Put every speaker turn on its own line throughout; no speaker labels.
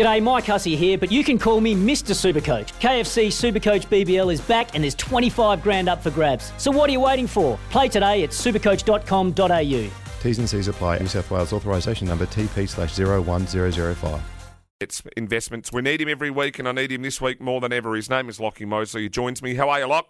G'day, Mike Hussey here, but you can call me Mr. Supercoach. KFC Supercoach BBL is back and there's 25 grand up for grabs. So what are you waiting for? Play today at supercoach.com.au.
T's and C's apply. New South Wales authorisation number TP slash 01005.
It's investments. We need him every week, and I need him this week more than ever. His name is Lockie Mosley. He joins me. How are you, Lock?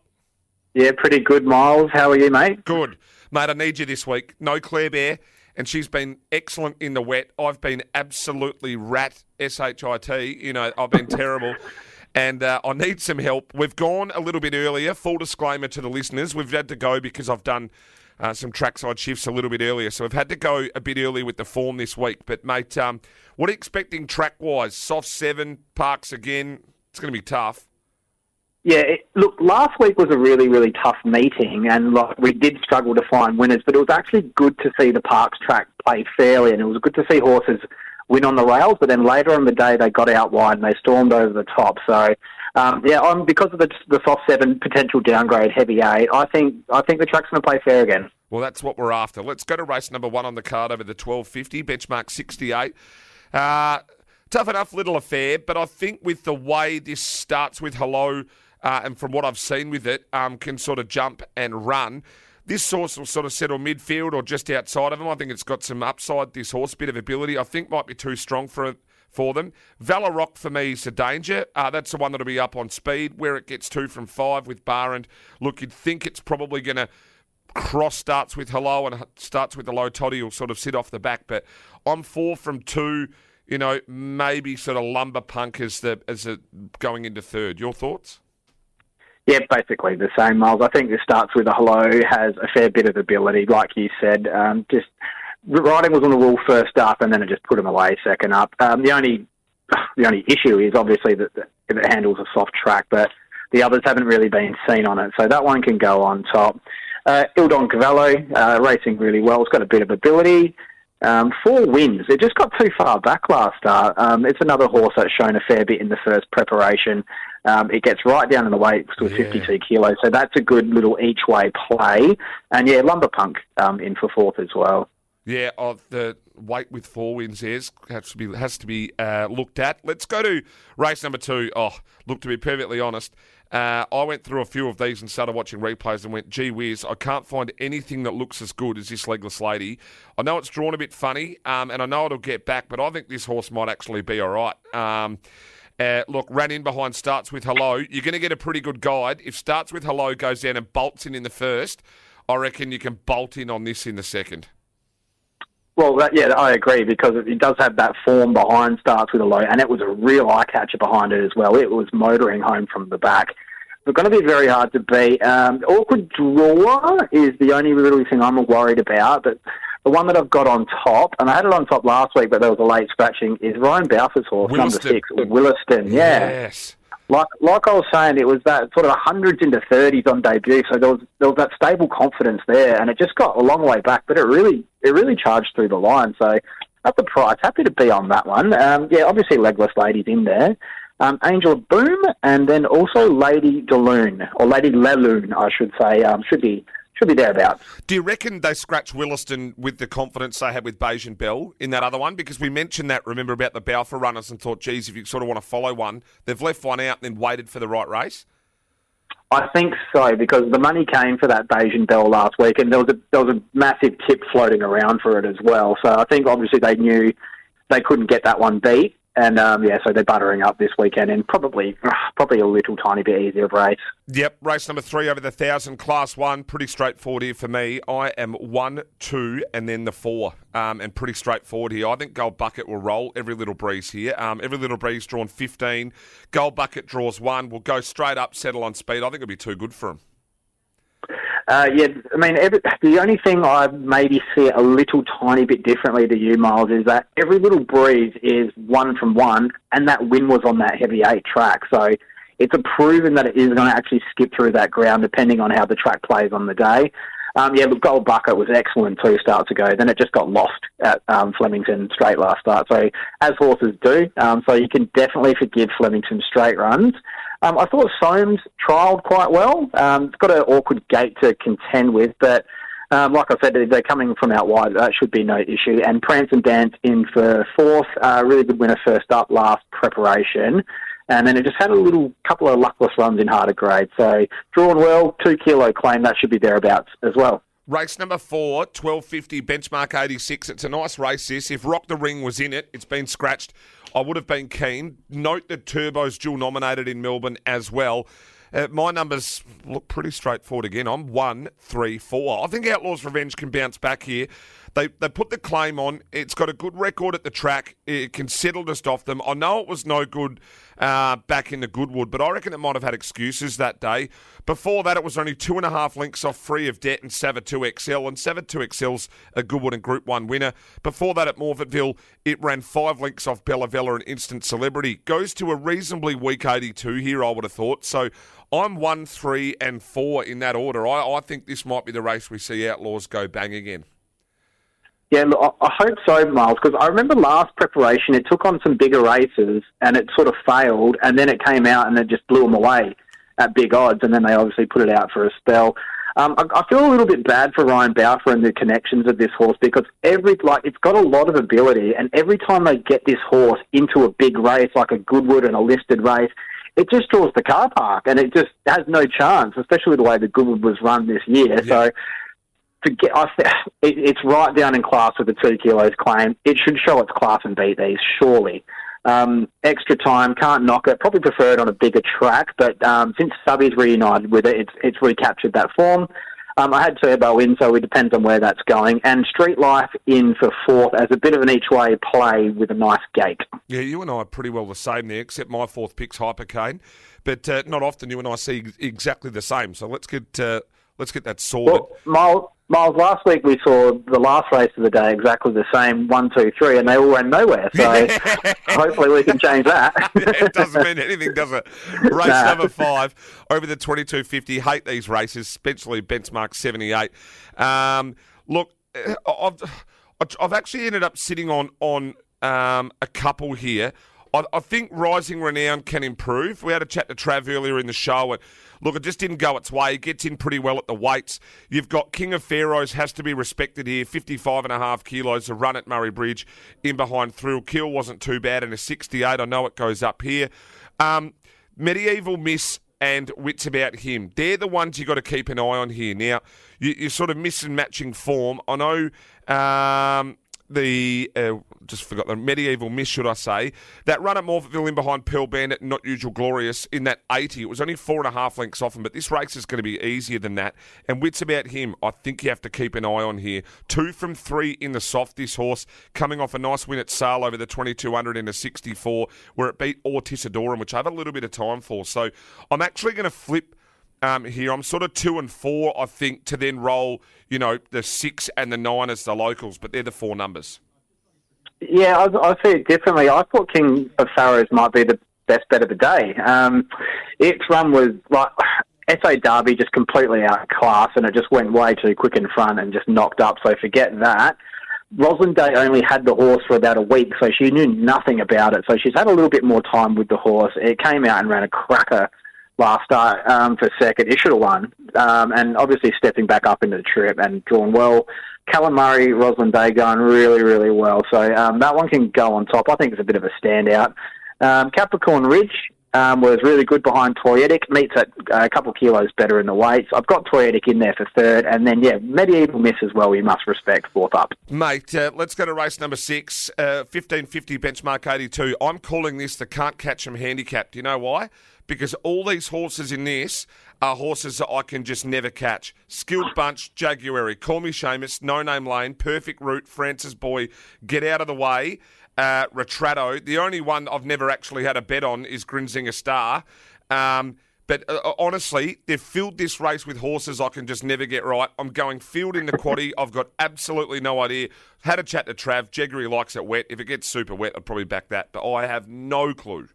Yeah, pretty good, Miles. How are you, mate?
Good. Mate, I need you this week. No Claire Bear, and she's been excellent in the wet. I've been absolutely rat, S-H-I-T. You know, I've been terrible. And uh, I need some help. We've gone a little bit earlier. Full disclaimer to the listeners. We've had to go because I've done uh, some trackside shifts a little bit earlier. So we've had to go a bit early with the form this week. But, mate, um, what are you expecting track wise? Soft seven, parks again. It's going to be tough.
Yeah, it, look, last week was a really, really tough meeting, and like we did struggle to find winners, but it was actually good to see the Parks track play fairly, and it was good to see horses win on the rails. But then later on the day, they got out wide and they stormed over the top. So, um, yeah, on because of the, the soft seven potential downgrade, heavy eight, I think I think the track's going to play fair again.
Well, that's what we're after. Let's go to race number one on the card over the twelve fifty benchmark sixty eight. Uh, tough enough little affair, but I think with the way this starts with hello, uh, and from what I've seen with it, um, can sort of jump and run. This horse will sort of settle midfield or just outside of him. I think it's got some upside. This horse, bit of ability. I think might be too strong for for them. Valor Rock for me is a danger. Uh, that's the one that'll be up on speed. Where it gets two from five with Bar and look, you'd think it's probably going to cross starts with hello and starts with the low toddy will sort of sit off the back. But I'm four from two. You know, maybe sort of lumber punk as the as a going into third. Your thoughts?
Yeah, basically the same, Miles. I think this starts with a hello, has a fair bit of ability, like you said. Um, just riding was on the wall first up, and then it just put him away second up. Um, the only the only issue is obviously that it handles a soft track, but the others haven't really been seen on it, so that one can go on top. Uh, Il Don Cavallo, uh, racing really well. It's got a bit of ability. Um, four wins. It just got too far back last start. Um, it's another horse that's shown a fair bit in the first preparation. Um, it gets right down in the weights to yeah. 52 kilos, so that's a good little each way play. And yeah, Lumberpunk um, in for fourth as well.
Yeah, of the weight with four wins is has to be has to be uh, looked at. Let's go to race number two. Oh, look to be perfectly honest, uh, I went through a few of these and started watching replays and went, gee whiz, I can't find anything that looks as good as this legless lady. I know it's drawn a bit funny, um, and I know it'll get back, but I think this horse might actually be all right. Um, uh, look, ran in behind starts with hello. You're going to get a pretty good guide. If starts with hello goes down and bolts in in the first, I reckon you can bolt in on this in the second.
Well, that, yeah, I agree because it, does have that form behind starts with a low, and it was a real eye catcher behind it as well. It was motoring home from the back. It's going to be very hard to beat. Um, awkward draw is the only really thing I'm worried about, but the one that I've got on top, and I had it on top last week, but there was a late scratching, is Ryan Balfour's horse, number six, Williston. Yeah.
Yes
like like I was saying, it was that sort of hundreds into thirties on debut, so there was there was that stable confidence there, and it just got a long way back, but it really it really charged through the line. So at the price, happy to be on that one. Um, yeah, obviously legless ladies in there. Um, Angel Boom, and then also Lady Deloon, or Lady Leloon, I should say, um, should be should be thereabouts.
Do you reckon they scratch Williston with the confidence they had with Bajan Bell in that other one? Because we mentioned that, remember, about the Balfour runners and thought, geez, if you sort of want to follow one, they've left one out and then waited for the right race?
I think so because the money came for that Bajan Bell last week, and there was a there was a massive tip floating around for it as well. So I think obviously they knew they couldn't get that one beat, and um, yeah, so they're buttering up this weekend and probably probably a little tiny bit easier of race.
Yep, race number three over the thousand, class one, pretty straightforward here for me. I am one, two, and then the four, um, and pretty straightforward here. I think Gold Bucket will roll every little breeze here. Um, every little breeze drawn fifteen. Gold Bucket draws one. Will go straight up, settle on speed. I think it'll be too good for him.
Uh, yeah, I mean, every, the only thing I maybe see a little tiny bit differently to you, Miles, is that every little breeze is one from one, and that win was on that heavy eight track. So it's a proven that it is going to actually skip through that ground, depending on how the track plays on the day. Um, yeah, look, Gold Bucket was excellent two starts ago. Then it just got lost at um, Flemington straight last start. So as horses do, um, so you can definitely forgive Flemington straight runs. Um, I thought Soames trialled quite well. Um, it's got an awkward gate to contend with, but Um, like I said, they're coming from out wide. That should be no issue. And Prance and Dance in for fourth. Uh, really good winner first up last preparation. And then it just had a little couple of luckless runs in harder grade. So drawn well, two kilo claim. That should be thereabouts as well.
Race number four, 1250 benchmark 86. It's a nice race, this. If Rock the Ring was in it, it's been scratched. I would have been keen. Note that Turbo's dual nominated in Melbourne as well. Uh, my numbers look pretty straightforward again. I'm one, three, four. I think Outlaws Revenge can bounce back here. They they put the claim on. It's got a good record at the track. It can settle just off them. I know it was no good uh, back in the Goodwood, but I reckon it might have had excuses that day. Before that, it was only two and a half links off Free of Debt and Savatoxl, and Savatoxl's a Goodwood and Group 1 winner. Before that, at Morphettville, it ran five links off Bella Vella and Instant Celebrity. Goes to a reasonably weak 82 here, I would have thought. So I'm one, three, and four in that order. I, I think this might be the race we see Outlaws go bang again.
Yeah, look, I hope so, Miles, because I remember last preparation it took on some bigger races and it sort of failed, and then it came out and it just blew them away at big odds, and then they obviously put it out for a spell. Um, I, I, feel a little bit bad for Ryan Balfour and the connections of this horse because every like it's got a lot of ability, and every time they get this horse into a big race like a Goodwood and a listed race, it just draws the car park, and it just has no chance, especially the way the Goodwood was run this year. Yeah. So to get, it, it's right down in class with the two kilos claim. It should show its class and beat these, surely. Um, extra time, can't knock it. Probably prefer it on a bigger track, but um, since Subby's reunited with it, it's, it's recaptured that form. Um, I had Turbo in, so it depends on where that's going. And Street Life in for fourth as a bit of an each way play with a nice gate.
Yeah, you and I are pretty well the same there, except my fourth pick's Hypercane. But uh, not often you and I see exactly the same. So let's get uh, let's get that sorted.
Well, Miles, Miles, last week we saw the last race of the day exactly the same, one, two, three, and they all ran nowhere. So hopefully we can change that.
it doesn't mean anything, does it? Race nah. number five over the 2250. Hate these races, especially benchmark 78. Um, look, I've, I've actually ended up sitting on, on um, a couple here. I, I think Rising Renown can improve. We had a chat to Trav earlier in the show, and Look, it just didn't go its way. It gets in pretty well at the weights. You've got King of Pharaohs has to be respected here. 55 and a half kilos to run at Murray Bridge in behind Thrill Kill wasn't too bad and a 68. I know it goes up here. Um, Medieval Miss and wits about him. They're the ones you got to keep an eye on here. Now, you, are sort of missing matching form. I know um, the uh, just forgot the medieval miss, should I say? That run at Morphettville in behind Pearl Bandit, not usual glorious in that eighty. It was only four and a half lengths off him, but this race is going to be easier than that. And wits about him, I think you have to keep an eye on here. Two from three in the soft. This horse coming off a nice win at Sale over the twenty two hundred in a sixty four, where it beat Ortisadorum, which I have a little bit of time for. So I'm actually going to flip um, here. I'm sort of two and four, I think, to then roll, you know, the six and the nine as the locals, but they're the four numbers.
Yeah, I, I see it differently. I thought King of Pharaohs might be the best bet of the day. Um, its run was like SA Derby just completely out of class, and it just went way too quick in front and just knocked up. So forget that. Rosalind Day only had the horse for about a week, so she knew nothing about it. So she's had a little bit more time with the horse. It came out and ran a cracker last start um, for second. It should have won. Um, and obviously stepping back up into the trip and drawn well. Callan Murray, Rosalind Day going really, really well. So um, that one can go on top. I think it's a bit of a standout. Um, Capricorn Ridge um, was really good behind Toyetic. Meets at uh, a couple kilos better in the weights. I've got Toyetic in there for third. And then, yeah, Medieval Miss as well, we must respect fourth up.
Mate, uh, let's go to race number six, uh, 1550 benchmark 82. I'm calling this the can't catch them handicap. Do you know why? Because all these horses in this are horses that I can just never catch. Skilled Bunch, Jaguary, Call Me Seamus, No Name Lane, Perfect Route, Francis Boy, Get Out of the Way, uh, Retrato. The only one I've never actually had a bet on is Grinzinger Star. Um, but uh, uh, honestly, they've filled this race with horses I can just never get right. I'm going field in the quaddy. I've got absolutely no idea. Had a chat to Trav. Jaguary likes it wet. If it gets super wet, I'd probably back that. But I have no clue.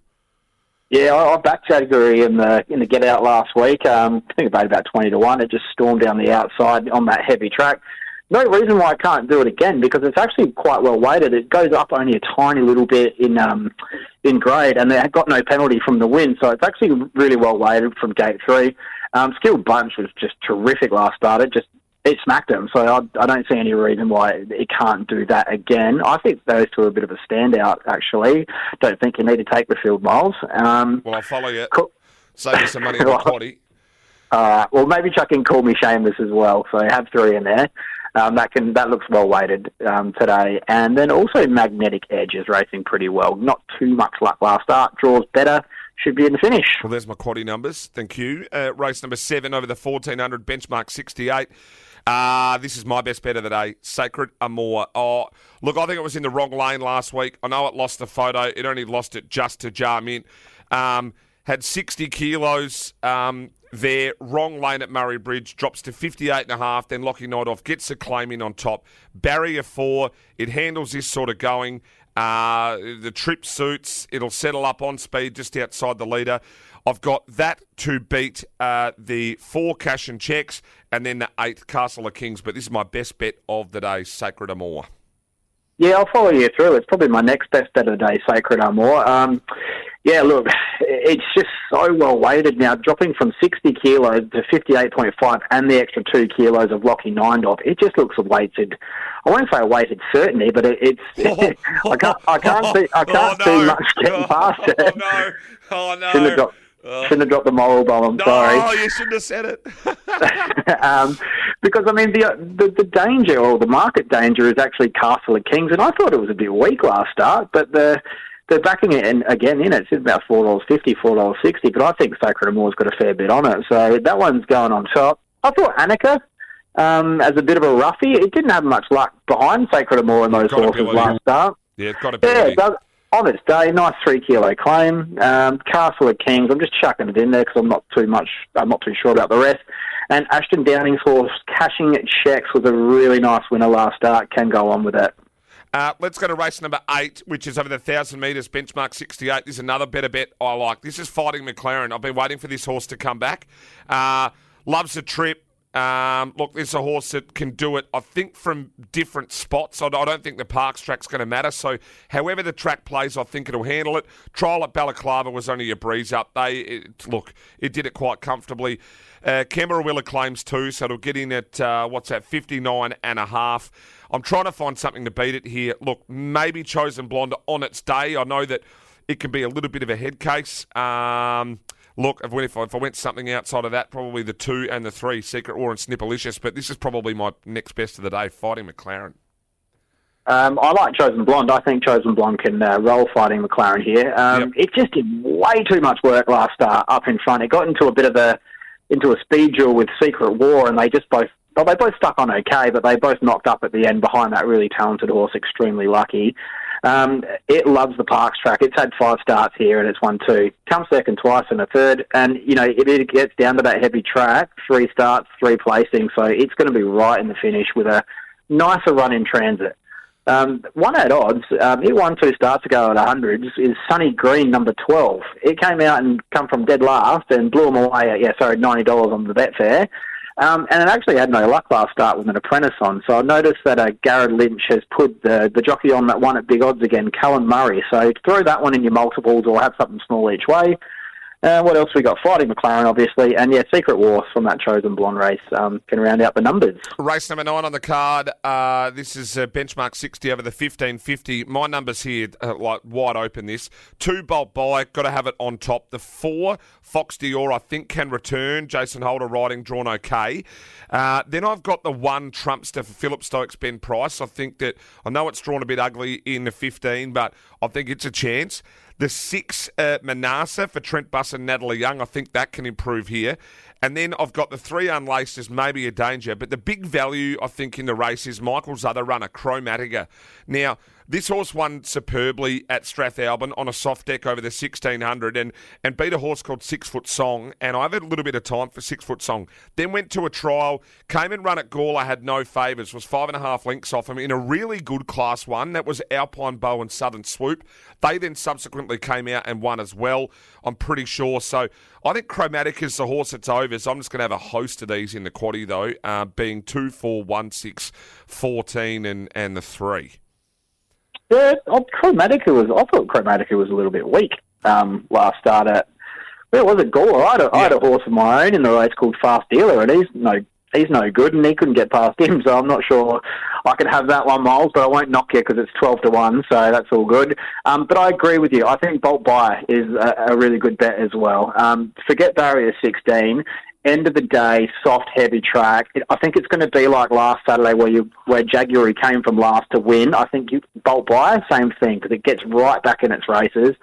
Yeah, I, I backed Jaguary in the in the get out last week. Um, I think about about twenty to one. It just stormed down the outside on that heavy track. No reason why I can't do it again because it's actually quite well weighted. It goes up only a tiny little bit in um, in grade, and they got no penalty from the wind, so it's actually really well weighted from gate three. Um, Skilled Bunch was just terrific last start. It just it smacked him. So I, I don't see any reason why it can't do that again. I think those two are a bit of a standout, actually. Don't think you need to take the field miles. Um,
Well, I'll follow you.
cool.
Save you some money on the quaddy.
Uh, well, maybe chuck in Call Me Shameless as well. So have three in there. Um, that can that looks well weighted um, today, and then also Magnetic Edge is racing pretty well. Not too much luck last start. Draws better. Should be in the finish.
Well, there's my quaddy numbers. Thank you. Uh, race number seven over the 1400, benchmark 68. Uh, this is my best bet of the day. Sacred Amour. Oh, look, I think it was in the wrong lane last week. I know it lost the photo. It only lost it just to Jarmint. Um, had 60 kilos um, there. Wrong lane at Murray Bridge. Drops to 58 and a half. Then Lockie Neindorf. Gets the claim in on top. Barrier four. It handles this sort of going. Uh, the trip suits. It'll settle up on speed just outside the leader. I've got that to beat uh, the four cash and checks and then the eighth, Castle of Kings. But this is my best bet of the day, Sacred Amour.
Yeah, I'll follow you through. It's probably my next best bet of the day, Sacred Amour. Um, yeah, look, it's just so well weighted now, dropping from 60 kilos to 58.5 and the extra two kilos of Lockie Neindorf. It just looks weighted. I won't say a weighted certainty, but it, it's. I can't. I can't see. I can't
Oh, no.
see much getting past it.
Oh, no. Oh, no.
Shouldn't have dropped. Shouldn't have dropped the moral bomb. I'm
no,
sorry.
you shouldn't have said it.
um, because I mean the, the the danger or the market danger is actually Castle of Kings, and I thought it was a bit weak last start, but the they're backing it in again in it. It's about four dollars fifty, four dollars sixty, but I think Sacred Amour's got a fair bit on it, so that one's going on top. I thought Annika. Um, as a bit of a roughie, it didn't have much luck behind Sacred Amour in those horses last start.
yeah, it's got to be.
Yeah. On its day, nice three kilo claim. Um, Castle of Kings. I'm just chucking it in there because I'm not too much. I'm not too sure about the rest. And Ashton Downing's horse, cashing checks, was a really nice winner last start. Can go on with it.
Uh, let's go to race number eight, which is over the 1,000 metres, benchmark 68. This is another better bet I like. This is Fighting McLaren. I've been waiting for this horse to come back. Uh, loves the trip. Um, look, this is a horse that can do it, I think, from different spots. I don't think the Parks track's going to matter. So, however the track plays, I think it'll handle it. Trial at Balaclava was only a breeze up. They it, Look, it did it quite comfortably. Uh, Camarilla claims too, so it'll get in at, uh, what's that, 59 and a half. I'm trying to find something to beat it here. Look, maybe Chosen Blonde on its day. I know that it can be a little bit of a head case. Um, look, if, if, I, if I went something outside of that, probably the two and the three, Secret War and Snipperlicious. But this is probably my next best of the day, fighting McLaren.
Um, I like Chosen Blonde. I think Chosen Blonde can uh, roll fighting McLaren here. Um, It just did way too much work last start up in front. It got into a bit of a into a speed duel with Secret War, and they just both well, they both stuck on okay, but they both knocked up at the end behind that really talented horse. Extremely lucky. Um, it loves the Parks track. It's had five starts here, and it's won two. Come second twice and a third, and you know if it gets down to that heavy track, three starts, three placings, so it's going to be right in the finish with a nicer run in transit. Um, one at odds, um, it won two starts ago at 100s, is Sunny Green, number 12. It came out and come from dead last and blew them away at, yeah, sorry, $90 on the Betfair. Um, and it actually had no luck last start with an apprentice on. So I noticed that uh, Garrett Lynch has put the, the jockey on that one at big odds again, Callan Murray. So throw that one in your multiples or have something small each way. Uh, what else we got? Fighting McLaren, obviously, and yeah, Secret Wars from that chosen blonde race um, can round out the numbers.
Race number nine on the card. Uh, this is uh, benchmark 60 over the 1550. My numbers here, uh, like wide open this. Two bolt by, got to have it on top. The four, Fox Dior, I think can return. Jason Holder riding, drawn okay. Uh, then I've got the one Trumpster for Philip Stokes, Ben Price. I think that, I know it's drawn a bit ugly in the 15, but I think it's a chance. The six, uh, Manasa for Trent Buss and Natalie Young. I think that can improve here. And then I've got the three unlaced as maybe a danger. But the big value, I think, in the race is Michael's other runner, Chromatica. Now, this horse won superbly at Strathalbyn on a soft deck over the 1600 and, and beat a horse called Six Foot Song. And I've had a little bit of time for Six Foot Song. Then went to a trial, came and run at Gawler, had no favours, was five and a half links off him in a really good class one. That was Alpine Bow and Southern Swoop. They then subsequently came out and won as well, I'm pretty sure. So I think Chromatica is the horse that's over. So I'm just going to have a host of these in the quaddy, though, uh, being 2, 4, 1, 6, 14, and, and the 3.
Yeah, oh, Chromatica was. I thought Chromatica was a little bit weak um, last start at. Where was it? Gore. I had, a, I had a horse of my own in the race called Fast Dealer, and he's no he's no good, and he couldn't get past him. So I'm not sure I could have that one, Miles, but I won't knock you because it's 12 to 1, so that's all good. Um, but I agree with you. I think Bolt Buy is a, a really good bet as well. Um, forget barrier 16 end of the day, soft, heavy track. I think it's going to be like last Saturday where you where Jaguary came from last to win. I think you bolt by same thing because it gets right back in its races.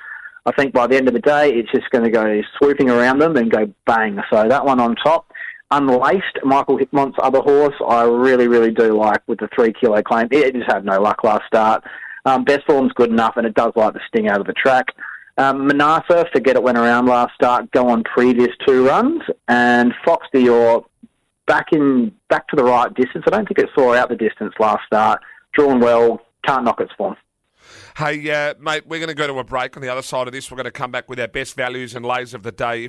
I think by the end of the day, it's just going to go swooping around them and go bang. So that one on top. Unlaced, Michael Hickmott's other horse, I really, really do like with the three kilo claim. It just had no luck last start. Um, best form's good enough, and it does like the sting out of the track. Um, Manasa, forget it went around last start, go on previous two runs, and Fox Dior back in back to the right distance. I don't think it saw out the distance last start. Drawn well, can't knock its form.
Hey, uh, mate, we're going to go to a break on the other side of this. We're going to come back with our best values and lays of the day.